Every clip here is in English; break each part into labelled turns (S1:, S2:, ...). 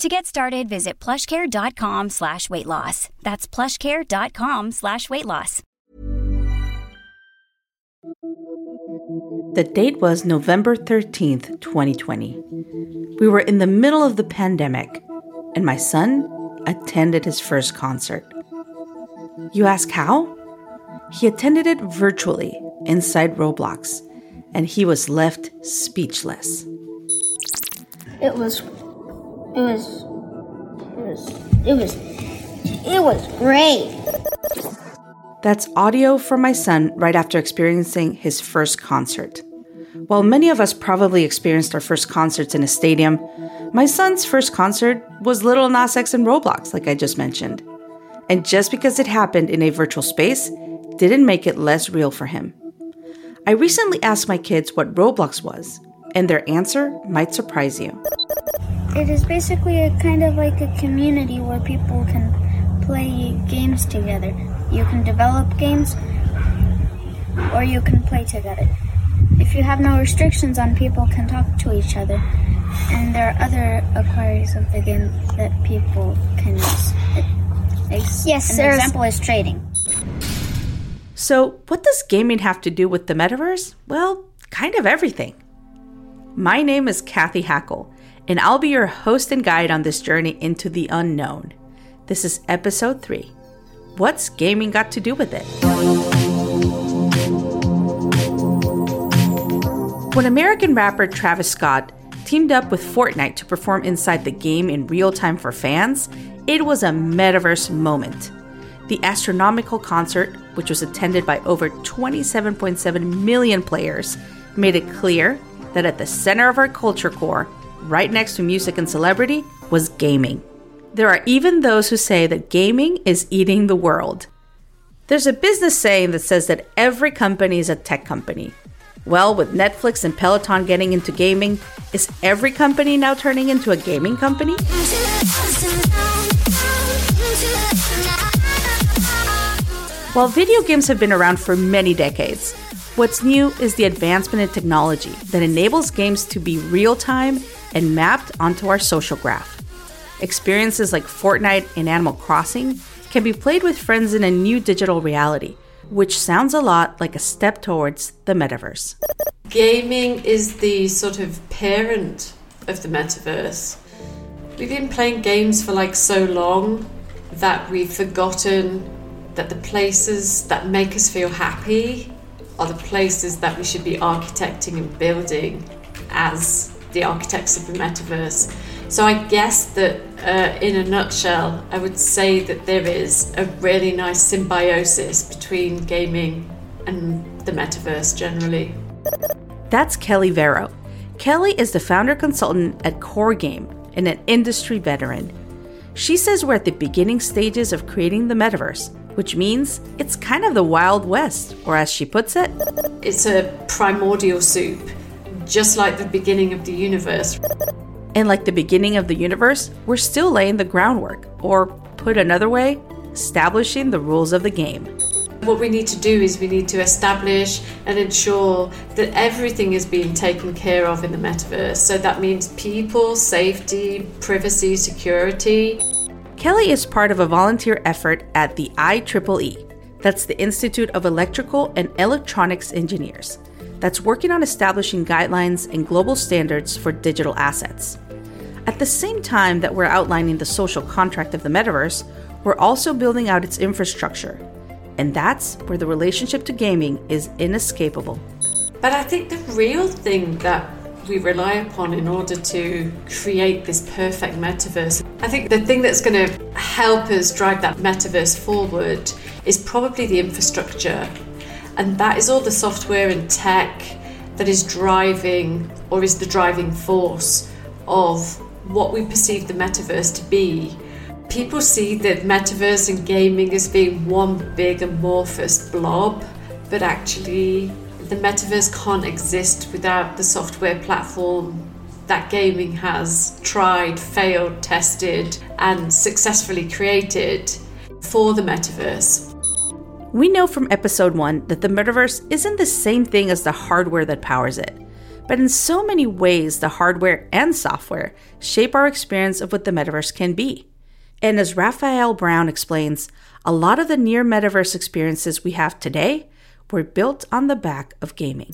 S1: To get started, visit plushcare.com slash weight loss. That's plushcare.com slash weight loss.
S2: The date was November 13th, 2020. We were in the middle of the pandemic, and my son attended his first concert. You ask how? He attended it virtually inside Roblox, and he was left speechless.
S3: It was, it was, it was, it was, it was great.
S2: That's audio from my son right after experiencing his first concert. While many of us probably experienced our first concerts in a stadium, my son's first concert was Lil Nas X and Roblox, like I just mentioned. And just because it happened in a virtual space didn't make it less real for him. I recently asked my kids what Roblox was, and their answer might surprise you.
S3: It is basically a kind of like a community where people can play games together. You can develop games or you can play together. If you have no restrictions on people can talk to each other. And there are other acquires of the game that people can use. Ex-
S4: Yes,
S3: An
S4: there's-
S3: example is trading.
S2: So, what does gaming have to do with the metaverse? Well, kind of everything. My name is Cathy Hackl, and I'll be your host and guide on this journey into the unknown. This is episode 3. What's gaming got to do with it? When American rapper Travis Scott teamed up with Fortnite to perform inside the game in real time for fans, it was a metaverse moment. The astronomical concert, which was attended by over 27.7 million players, made it clear that at the center of our culture core, right next to music and celebrity, was gaming. There are even those who say that gaming is eating the world. There's a business saying that says that every company is a tech company. Well, with Netflix and Peloton getting into gaming, is every company now turning into a gaming company? While video games have been around for many decades, what's new is the advancement in technology that enables games to be real time and mapped onto our social graph. Experiences like Fortnite and Animal Crossing can be played with friends in a new digital reality, which sounds a lot like a step towards the metaverse.
S5: Gaming is the sort of parent of the metaverse. We've been playing games for like so long that we've forgotten that the places that make us feel happy are the places that we should be architecting and building as the architects of the metaverse. So I guess that uh, in a nutshell, I would say that there is a really nice symbiosis between gaming and the metaverse generally.
S2: That's Kelly Vero. Kelly is the founder consultant at Core Game and an industry veteran. She says we're at the beginning stages of creating the metaverse, which means it's kind of the Wild West, or as she puts it,
S5: It's a primordial soup, just like the beginning of the universe.
S2: and like the beginning of the universe, we're still laying the groundwork, or put another way, establishing the rules of the game.
S5: What we need to do is we need to establish and ensure that everything is being taken care of in the metaverse. So that means people, safety, privacy, security.
S2: Kelly is part of a volunteer effort at the IEEE, that's the Institute of Electrical and Electronics Engineers, that's working on establishing guidelines and global standards for digital assets. At the same time that we're outlining the social contract of the metaverse, we're also building out its infrastructure. And that's where the relationship to gaming is inescapable.
S5: But I think the real thing that we rely upon in order to create this perfect metaverse. I think the thing that's going to help us drive that metaverse forward is probably the infrastructure. And that is all the software and tech that is driving or is the driving force of what we perceive the metaverse to be. People see the metaverse and gaming as being one big amorphous blob, but actually the metaverse can't exist without the software platform that gaming has tried, failed, tested, and successfully created for the metaverse.
S2: We know from episode 1 that the metaverse isn't the same thing as the hardware that powers it. But in so many ways, the hardware and software shape our experience of what the metaverse can be. And as Raphael Brown explains, a lot of the near metaverse experiences we have today were built on the back of gaming.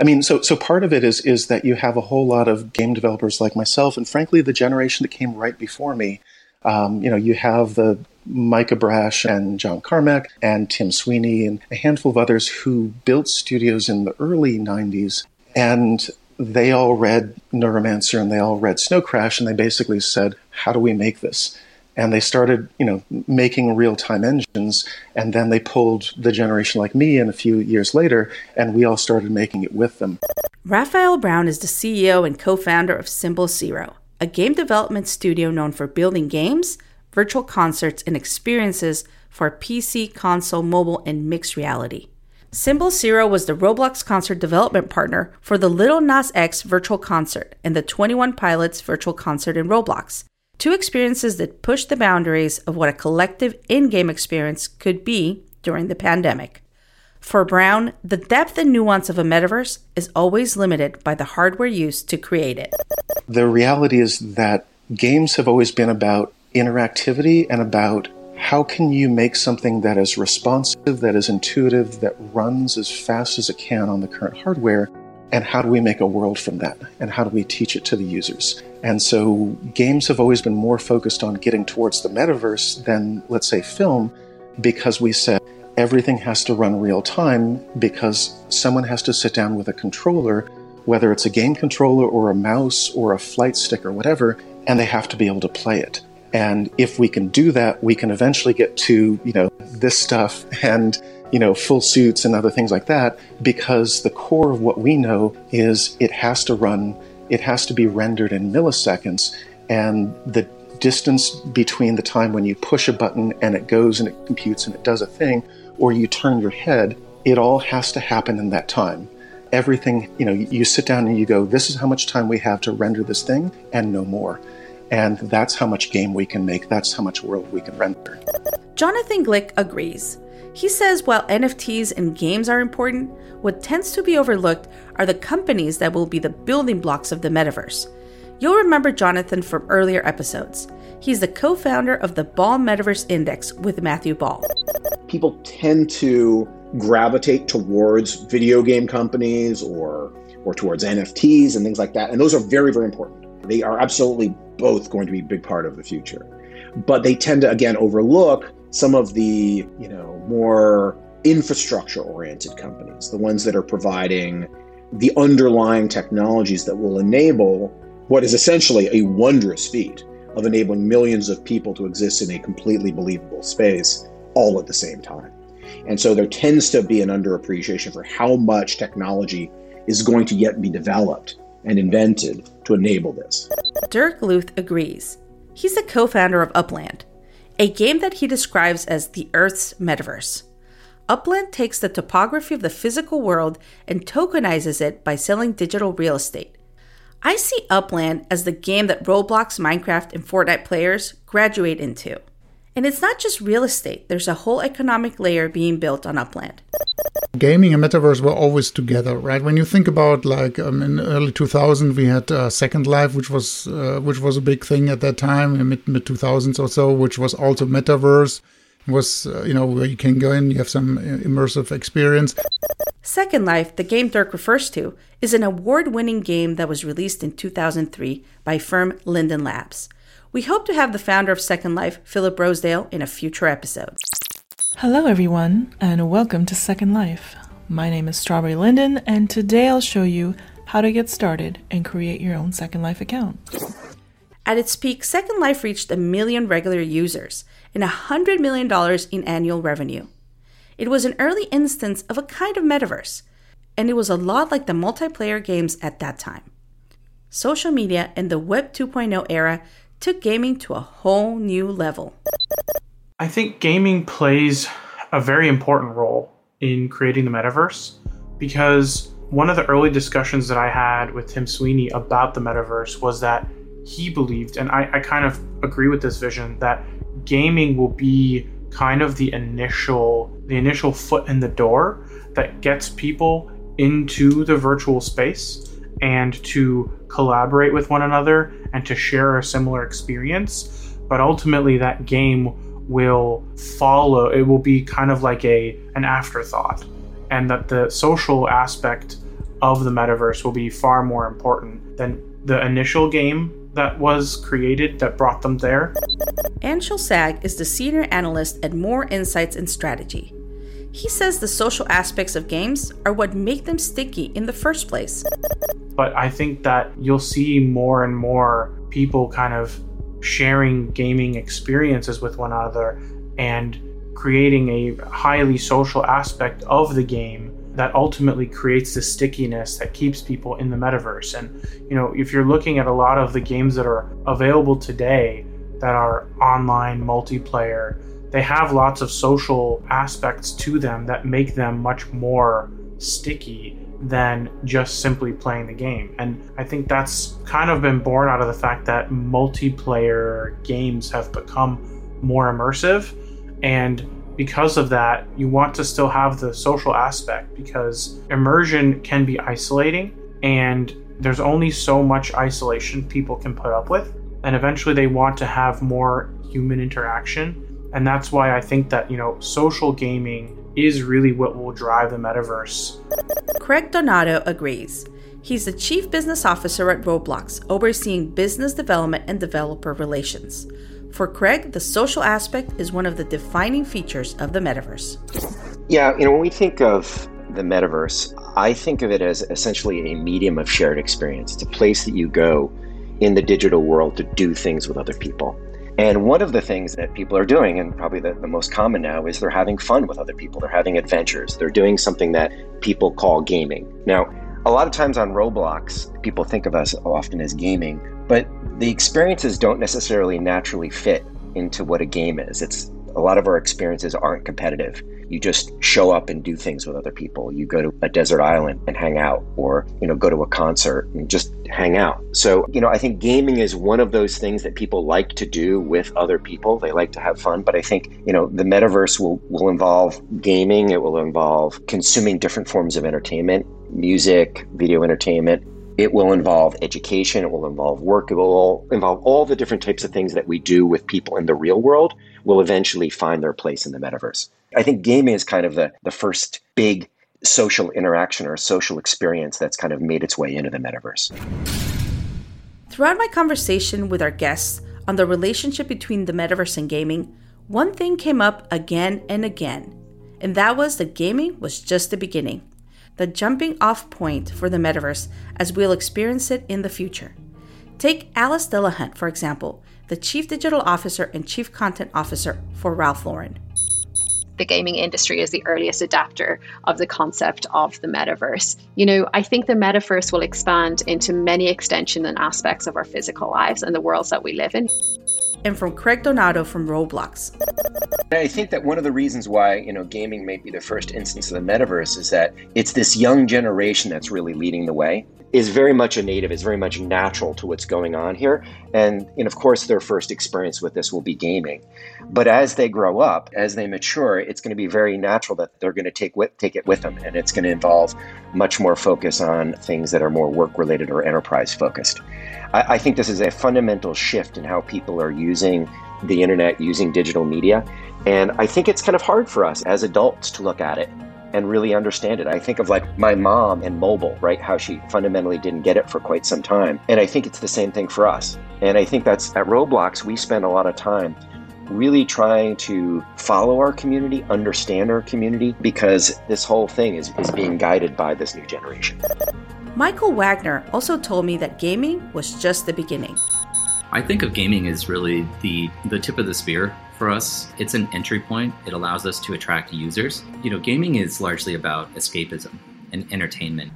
S4: I mean, so so part of it is is that you have a whole lot of game developers like myself, and frankly, the generation that came right before me. Um, you know, you have the Michael Abrash and John Carmack and Tim Sweeney and a handful of others who built studios in the early 90s. And they all read Neuromancer and they all read Snow Crash, and they basically said, How do we make this? And they started, you know, making real-time engines. And then they pulled the generation like me in a few years later, and we all started making it with them.
S2: Raphael Brown is the CEO and co-founder of Symbol Zero, a game development studio known for building games, virtual concerts, and experiences for PC, console, mobile, and mixed reality. Symbol Zero was the Roblox concert development partner for the Lil Nas X virtual concert and the 21 Pilots virtual concert in Roblox two experiences that push the boundaries of what a collective in game experience could be during the pandemic. For Brown, the depth and nuance of a metaverse is always limited by the hardware used to create it.
S4: The reality is that games have always been about interactivity and about how can you make something that is responsive, that is intuitive, that runs as fast as it can on the current hardware, and how do we make a world from that? And how do we teach it to the users? And so games have always been more focused on getting towards the metaverse than, let's say, film, because we said everything has to run real time because someone has to sit down with a controller, whether it's a game controller or a mouse or a flight stick or whatever, and they have to be able to play it. And if we can do that, we can eventually get to, you know, this stuff and, you know, full suits and other things like that, because the core of what we know is it has to run it has to be rendered in milliseconds, and the distance between the time when you push a button and it goes and it computes and it does a thing, or you turn your head, it all has to happen in that time. Everything, you know, you sit down and you go, this is how much time we have to render this thing, and no more. And that's how much game we can make. That's how much world we can render.
S2: Jonathan Glick agrees. He says while NFTs and games are important, what tends to be overlooked are the companies that will be the building blocks of the metaverse. You'll remember Jonathan from earlier episodes. He's the co founder of the Ball Metaverse Index with Matthew Ball.
S6: People tend to gravitate towards video game companies or, or towards NFTs and things like that. And those are very, very important. They are absolutely both going to be a big part of the future. But they tend to, again, overlook some of the, you know, more infrastructure oriented companies, the ones that are providing the underlying technologies that will enable what is essentially a wondrous feat of enabling millions of people to exist in a completely believable space all at the same time. And so there tends to be an underappreciation for how much technology is going to yet be developed and invented to enable this.
S2: Dirk Lueth agrees. He's a co founder of Upland, a game that he describes as the Earth's metaverse. Upland takes the topography of the physical world and tokenizes it by selling digital real estate. I see Upland as the game that Roblox, Minecraft, and Fortnite players graduate into. And it's not just real estate, there's a whole economic layer being built on Upland.
S7: Gaming and metaverse were always together, right? When you think about like um, in early 2000, we had uh, Second Life, which was uh, which was a big thing at that time, in mid mid 2000s or so, which was also metaverse. It was uh, you know where you can go in, you have some uh, immersive experience.
S2: Second Life, the game Dirk refers to, is an award-winning game that was released in 2003 by firm Linden Labs. We hope to have the founder of Second Life, Philip Rosedale, in a future episode.
S8: Hello, everyone, and welcome to Second Life. My name is Strawberry Linden, and today I'll show you how to get started and create your own Second Life account.
S2: At its peak, Second Life reached a million regular users and $100 million in annual revenue. It was an early instance of a kind of metaverse, and it was a lot like the multiplayer games at that time. Social media and the Web 2.0 era took gaming to a whole new level.
S9: I think gaming plays a very important role in creating the metaverse because one of the early discussions that I had with Tim Sweeney about the metaverse was that he believed, and I, I kind of agree with this vision, that gaming will be kind of the initial the initial foot in the door that gets people into the virtual space and to collaborate with one another and to share a similar experience but ultimately that game will follow it will be kind of like a an afterthought and that the social aspect of the metaverse will be far more important than the initial game that was created that brought them there.
S2: Anshel Sag is the senior analyst at Moor Insights and Strategy. He says the social aspects of games are what make them sticky in the first place.
S9: But I think that you'll see more and more people kind of sharing gaming experiences with one another and creating a highly social aspect of the game that ultimately creates the stickiness that keeps people in the metaverse. And you know, if you're looking at a lot of the games that are available today that are online multiplayer, they have lots of social aspects to them that make them much more sticky than just simply playing the game. And I think that's kind of been born out of the fact that multiplayer games have become more immersive. And because of that, you want to still have the social aspect because immersion can be isolating and there's only so much isolation people can put up with. And eventually they want to have more human interaction. And that's why I think that, you know, social gaming is really what will drive the metaverse.
S2: Craig Donato agrees. He's the Chief Business Officer at Roblox, overseeing business development and developer relations. For Craig, the social aspect is one of the defining features of the metaverse.
S10: Yeah, you know, when we think of the metaverse, I think of it as essentially a medium of shared experience. It's a place that you go in the digital world to do things with other people. And one of the things that people are doing, and probably the, the, most common now, is they're having fun with other people. They're having adventures. They're doing something that people call gaming. Now, a lot of times on Roblox, people think of us often as gaming, but the experiences don't necessarily naturally fit into what a game is. It's a lot of our experiences aren't competitive you just show up and do things with other people. You go to a desert island and hang out, or, you know, go to a concert and just hang out. So, you know, I think gaming is one of those things that people like to do with other people. They like to have fun. But I think, you know, the metaverse will, will involve gaming, it will involve consuming different forms of entertainment, music, video entertainment. It will involve education, it will involve work, it will involve all the different types of things that we do with people in the real world will eventually find their place in the metaverse. I think gaming is kind of the, the first big social interaction or social experience that's kind of made its way into the metaverse.
S2: Throughout my conversation with our guests on the relationship between the metaverse and gaming, one thing came up again and again, and that was that gaming was just the beginning, the jumping off point for the metaverse as we'll experience it in the future. Take Alice Delahunt, for example, the Chief Digital Officer and Chief Content Officer for Ralph Lauren
S11: the gaming industry is the earliest adapter of the concept of the metaverse. You know, I think the metaverse will expand into many extensions and aspects of our physical lives and the worlds that we live in.
S2: And from Craig Donato from Roblox.
S10: I think that one of the reasons why, you know, gaming may be the first instance of the metaverse is that it's this young generation that's really leading the way is very much a native, is very much natural to what's going on here. And, and of course, their first experience with this will be gaming. But as they grow up, as they mature, it's going to be very natural that they're going to take with, take it with them, and it's going to involve much more focus on things that are more work related or enterprise focused. I, I think this is a fundamental shift in how people are using the internet, using digital media, and I think it's kind of hard for us as adults to look at it and really understand it. I think of like my mom and mobile, right? How she fundamentally didn't get it for quite some time. And I think it's the same thing for us. And I think that's at Roblox, we spend a lot of time really trying to follow our community, understand our community, because this whole thing is, is being guided by this new generation.
S2: Michael Wagner also told me that gaming was just the beginning.
S12: I think of gaming as really the, the tip of the spear for us. It's an entry point, it allows us to attract users. You know, gaming is largely about escapism and entertainment.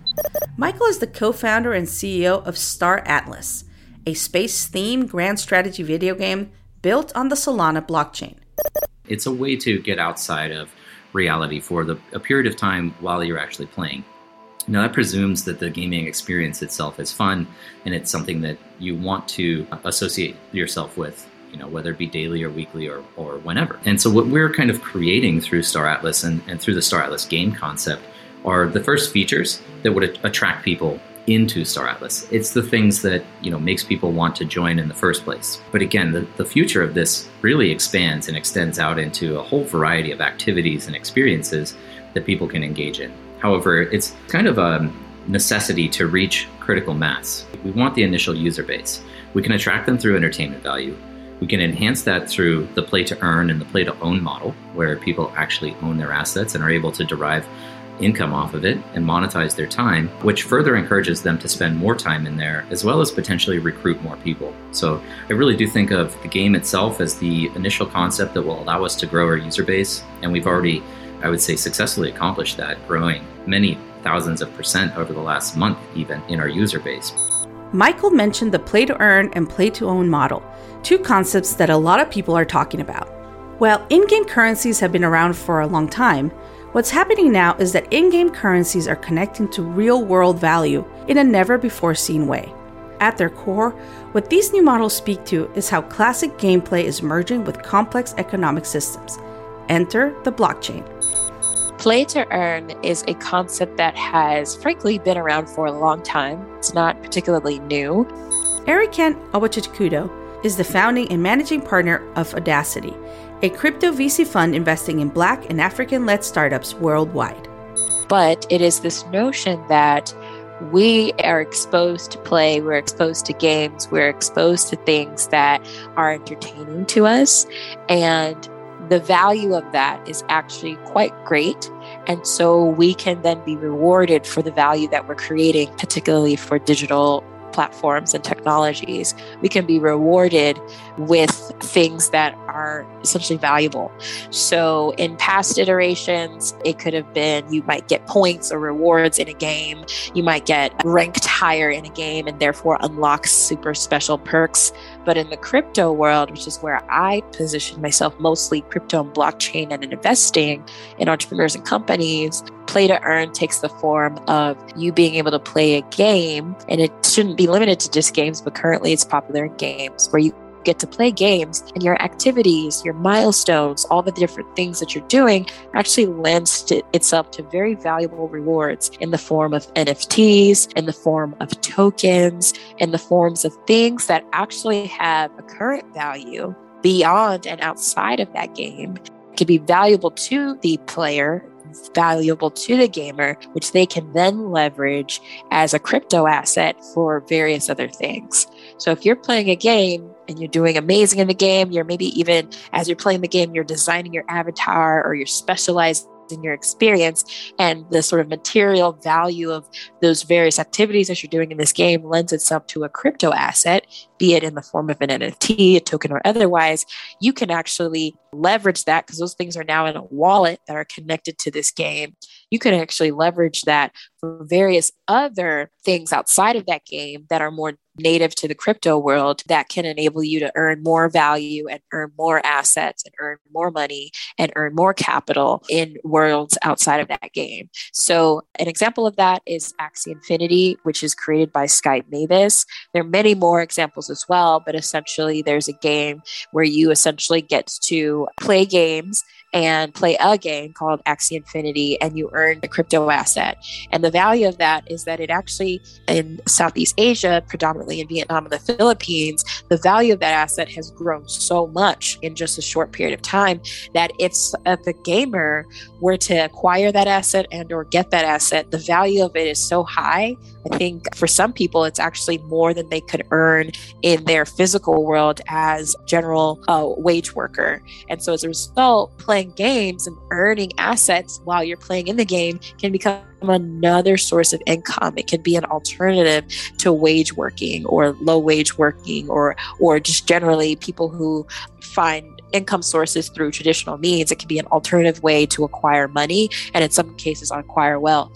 S2: Michael is the co founder and CEO of Star Atlas, a space themed grand strategy video game built on the Solana blockchain.
S12: It's a way to get outside of reality for the, a period of time while you're actually playing. Now, that presumes that the gaming experience itself is fun and it's something that you want to associate yourself with, you know, whether it be daily or weekly or, or whenever. And so, what we're kind of creating through Star Atlas and, and through the Star Atlas game concept are the first features that would attract people into Star Atlas. It's the things that you know makes people want to join in the first place. But again, the, the future of this really expands and extends out into a whole variety of activities and experiences that people can engage in. However, it's kind of a necessity to reach critical mass. We want the initial user base. We can attract them through entertainment value. We can enhance that through the play to earn and the play to own model, where people actually own their assets and are able to derive income off of it and monetize their time, which further encourages them to spend more time in there as well as potentially recruit more people. So I really do think of the game itself as the initial concept that will allow us to grow our user base. And we've already, I would say, successfully accomplished that, growing many thousands of percent over the last month, even in our user base.
S2: Michael mentioned the play to earn and play to own model, two concepts that a lot of people are talking about. While in game currencies have been around for a long time, What's happening now is that in game currencies are connecting to real world value in a never before seen way. At their core, what these new models speak to is how classic gameplay is merging with complex economic systems. Enter the blockchain.
S13: Play to earn is a concept that has frankly been around for a long time. It's not particularly new.
S2: Erican Awachikudo is the founding and managing partner of Audacity, a crypto VC fund investing in Black and African led startups worldwide.
S13: But it is this notion that we are exposed to play, we're exposed to games, we're exposed to things that are entertaining to us. And the value of that is actually quite great. And so we can then be rewarded for the value that we're creating, particularly for digital platforms and technologies, we can be rewarded with things that are essentially valuable. So, in past iterations, it could have been you might get points or rewards in a game, you might get ranked higher in a game and therefore unlock super special perks. But in the crypto world, which is where I position myself mostly crypto and blockchain and investing in entrepreneurs and companies, play to earn takes the form of you being able to play a game. And it shouldn't be limited to just games, but currently it's popular in games where you get to play games and your activities, your milestones, all the different things that you're doing actually lends to itself to very valuable rewards in the form of NFTs, in the form of tokens, in the forms of things that actually have a current value beyond and outside of that game. It can be valuable to the player valuable to the gamer, which they can then leverage as a crypto asset for various other things. So if you're playing a game and you're doing amazing in the game, you're maybe even as you're playing the game, you're designing your avatar or you're specialized in your experience. And the sort of material value of those various activities that you're doing in this game lends itself to a crypto asset, be it in the form of an NFT, a token, or otherwise, you can actually leverage that because those things are now in a wallet that are connected to this game. You can actually leverage that for various other things outside of that game that are more native to the crypto world that can enable you to earn more value and earn more assets and earn more money and earn more capital in worlds outside of that game. So, an example of that is Axie Infinity, which is created by Sky Mavis. There are many more examples as well, but essentially, there's a game where you essentially get to play games and play a game called Axie Infinity and you earn a crypto asset. And the value of that is that it actually, in Southeast Asia, predominantly in Vietnam and the Philippines, the value of that asset has grown so much in just a short period of time that if, if a gamer were to acquire that asset and or get that asset, the value of it is so high. I think for some people, it's actually more than they could earn in their physical world as general uh, wage worker. And so as a result, playing games and earning assets while you're playing in the game can become another source of income. It can be an alternative to wage working or low wage working or or just generally people who find income sources through traditional means. It can be an alternative way to acquire money and in some cases acquire wealth.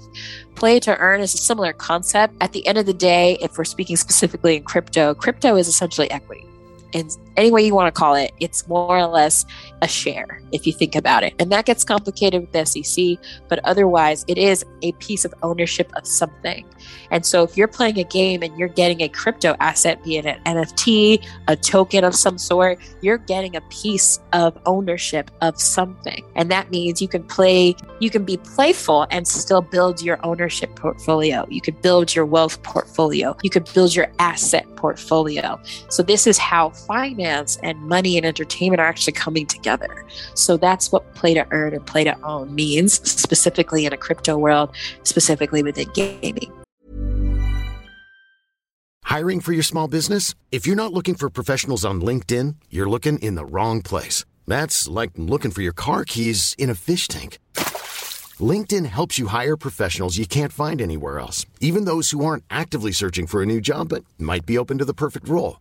S13: Play to earn is a similar concept. At the end of the day, if we're speaking specifically in crypto, crypto is essentially equity. In any way you want to call it, it's more or less a share if you think about it. And that gets complicated with the SEC, but otherwise, it is a piece of ownership of something. And so if you're playing a game and you're getting a crypto asset, be it an NFT, a token of some sort, you're getting a piece of ownership of something. And that means you can play, you can be playful and still build your ownership portfolio. You could build your wealth portfolio. You could build your asset portfolio. So this is how finance and money and entertainment are actually coming together. So that's what play to earn and play to own means, specifically in a crypto world, specifically within gaming.
S14: Hiring for your small business? If you're not looking for professionals on LinkedIn, you're looking in the wrong place. That's like looking for your car keys in a fish tank. LinkedIn helps you hire professionals you can't find anywhere else, even those who aren't actively searching for a new job but might be open to the perfect role.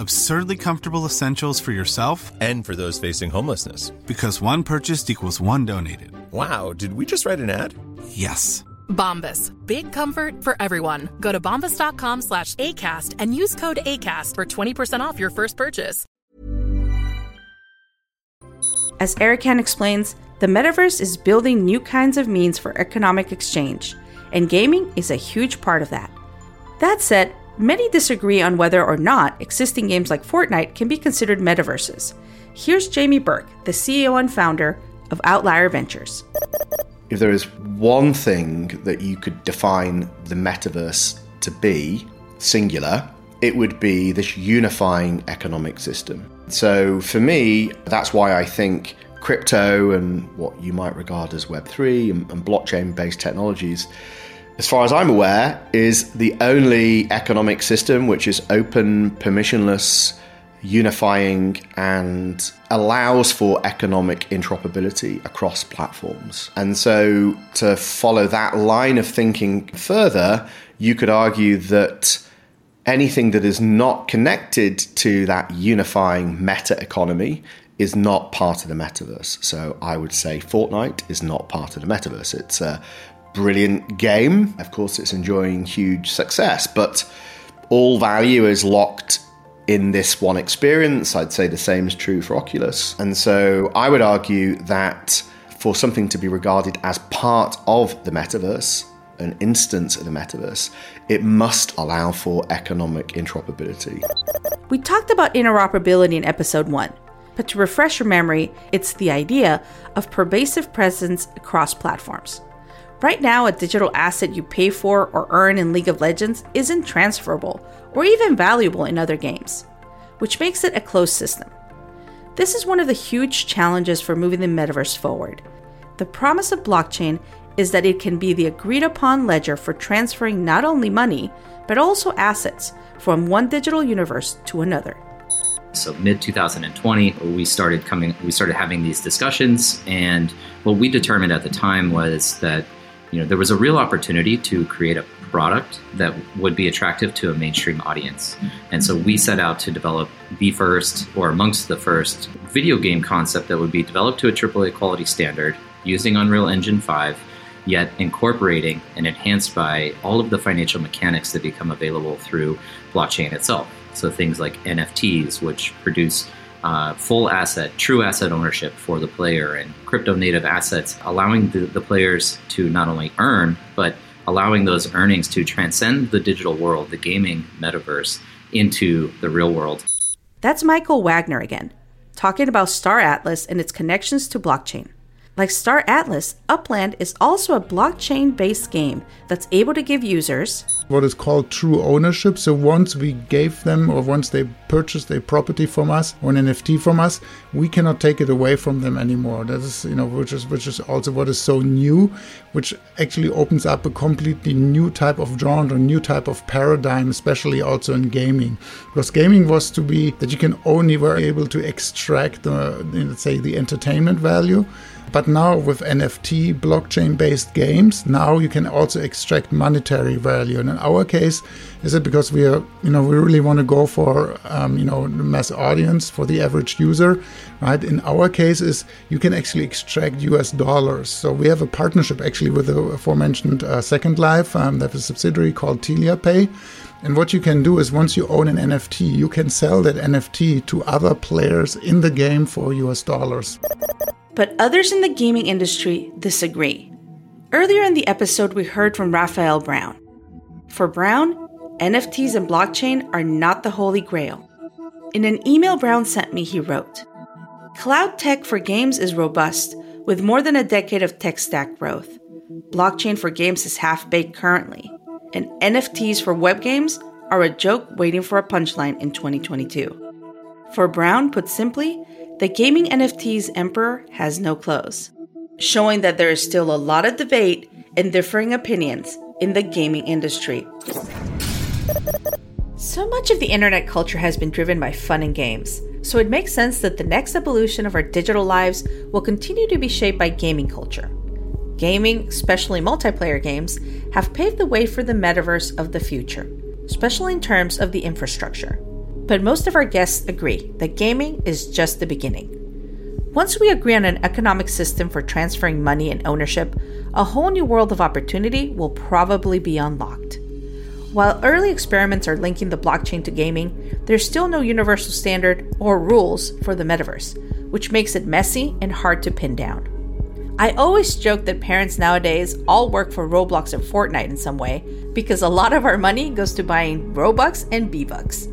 S15: absurdly comfortable essentials for yourself
S16: and for those facing homelessness.
S15: Because one purchased equals one donated.
S16: Wow, did we just write an ad?
S15: Yes.
S17: Bombas. Big comfort for everyone. Go to bombas.com slash ACAST and use code ACAST for 20% off your first purchase.
S2: As Erican explains, the metaverse is building new kinds of means for economic exchange, and gaming is a huge part of that. That said, Many disagree on whether or not existing games like Fortnite can be considered metaverses. Here's Jamie Burke, the CEO and founder of Outlier Ventures.
S18: If there is one thing that you could define the metaverse to be, singular, it would be this unifying economic system. So for me, that's why I think crypto and what you might regard as Web3 and, and blockchain based technologies as far as I'm aware, is the only economic system which is open, permissionless, unifying, and allows for economic interoperability across platforms. And so, to follow that line of thinking further, you could argue that anything that is not connected to that unifying meta economy is not part of the metaverse. So I would say Fortnite is not part of the metaverse. It's a brilliant game. Of course, it's enjoying huge success, but all value is locked in this one experience. I'd say the same is true for Oculus. And so I would argue that for something to be regarded as part of the metaverse, an instance of the metaverse, it must allow for economic interoperability.
S2: We talked about interoperability in episode one, but to refresh your memory, it's the idea of pervasive presence across platforms. Right now, a digital asset you pay for or earn in League of Legends isn't transferable or even valuable in other games, which makes it a closed system. This is one of the huge challenges for moving the metaverse forward. The promise of blockchain is that it can be the agreed upon ledger for transferring not only money, but also assets from one digital universe to another.
S12: So mid 2020, we started coming, we started having these discussions, and what we determined at the time was that you know, there was a real opportunity to create a product that would be attractive to a mainstream audience. And so we set out to develop the first, or amongst the first, video game concept that would be developed to a AAA quality standard using Unreal Engine 5, yet incorporating and enhanced by all of the financial mechanics that become available through blockchain itself. So things like NFTs, which produce uh, full asset, true asset ownership for the player, and crypto native assets, allowing the, the players to not only earn, but allowing those earnings to transcend the digital world, the gaming metaverse, into the real world.
S2: That's Michael Wagner again, talking about Star Atlas and its connections to blockchain. Like Star Atlas, Upland is also a blockchain based game that's able to give users
S7: what is called true ownership. So once we gave them or once they purchased a property from us or an NFT from us, we cannot take it away from them anymore. That is, you know, which is which is also what is so new, which actually opens up a completely new type of genre, new type of paradigm, especially also in gaming. Because gaming was to be that you can only were able to extract the let's say the entertainment value but now with NFT blockchain based games, now you can also extract monetary value. And in our case, is it because we are, you know, we really want to go for, um, you know, mass audience for the average user, right? In our case, is you can actually extract US dollars. So we have a partnership actually with the aforementioned uh, Second Life. Um, they have a subsidiary called Tilia Pay. And what you can do is once you own an NFT, you can sell that NFT to other players in the game for US dollars.
S2: But others in the gaming industry disagree. Earlier in the episode, we heard from Raphael Brown. For Brown, NFTs and blockchain are not the holy grail. In an email Brown sent me, he wrote Cloud tech for games is robust, with more than a decade of tech stack growth. Blockchain for games is half baked currently, and NFTs for web games are a joke waiting for a punchline in 2022. For Brown, put simply, the gaming NFT's emperor has no clothes, showing that there is still a lot of debate and differing opinions in the gaming industry. So much of the internet culture has been driven by fun and games, so it makes sense that the next evolution of our digital lives will continue to be shaped by gaming culture. Gaming, especially multiplayer games, have paved the way for the metaverse of the future, especially in terms of the infrastructure but most of our guests agree that gaming is just the beginning. Once we agree on an economic system for transferring money and ownership, a whole new world of opportunity will probably be unlocked. While early experiments are linking the blockchain to gaming, there's still no universal standard or rules for the metaverse, which makes it messy and hard to pin down. I always joke that parents nowadays all work for Roblox and Fortnite in some way because a lot of our money goes to buying Robux and V-Bucks.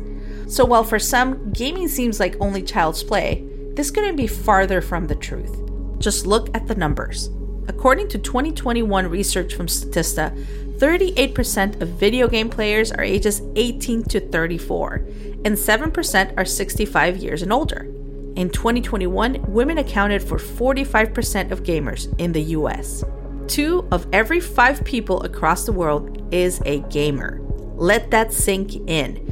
S2: So while for some, gaming seems like only child's play, this couldn't be farther from the truth. Just look at the numbers. According to 2021 research from Statista, 38% of video game players are ages 18 to 34, and 7% are 65 years and older. In 2021, women accounted for 45% of gamers in the US. Two of every five people across the world is a gamer. Let that sink in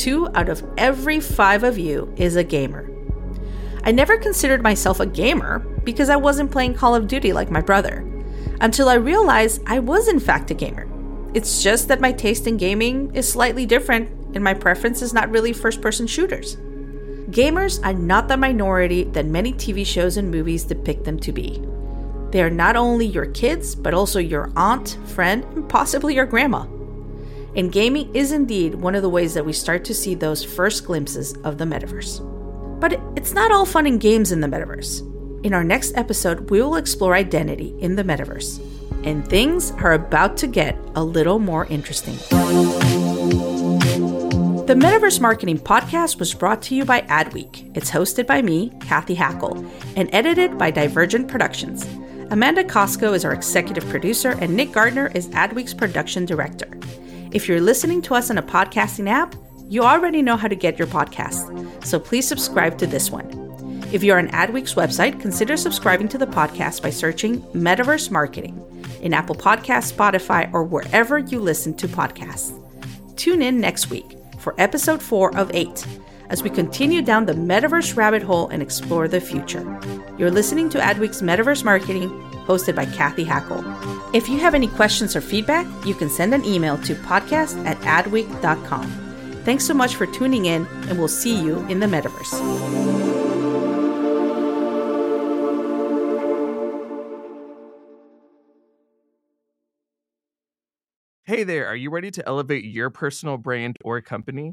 S2: two out of every five of you is a gamer. I never considered myself a gamer because I wasn't playing Call of Duty like my brother, until I realized I was in fact a gamer. It's just that my taste in gaming is slightly different and my preference is not really first person shooters. Gamers are not the minority that many TV shows and movies depict them to be. They are not only your kids, but also your aunt, friend, and possibly your grandma. And gaming is indeed one of the ways that we start to see those first glimpses of the metaverse. But it's not all fun and games in the metaverse. In our next episode, we will explore identity in the metaverse. And things are about to get a little more interesting. The Metaverse Marketing Podcast was brought to you by Adweek. It's hosted by me, Cathy Hackl, and edited by Divergent Productions. Amanda Costco is our executive producer, and Nick Gardner is Adweek's production director. If you're listening to us on a podcasting app, you already know how to get your podcast, so please subscribe to this one. If you're on Adweek's website, consider subscribing to the podcast by searching Metaverse Marketing in Apple Podcasts, Spotify, or wherever you listen to podcasts. Tune in next week for episode 4 of 8 as we continue down the metaverse rabbit hole and explore the future. You're listening to Adweek's Metaverse Marketing hosted by Cathy Hackl. If you have any questions or feedback, you can send an email to podcast at adweek.com. Thanks so much for tuning in, and we'll see you in the metaverse.
S19: Hey there, are you ready to elevate your personal brand or company?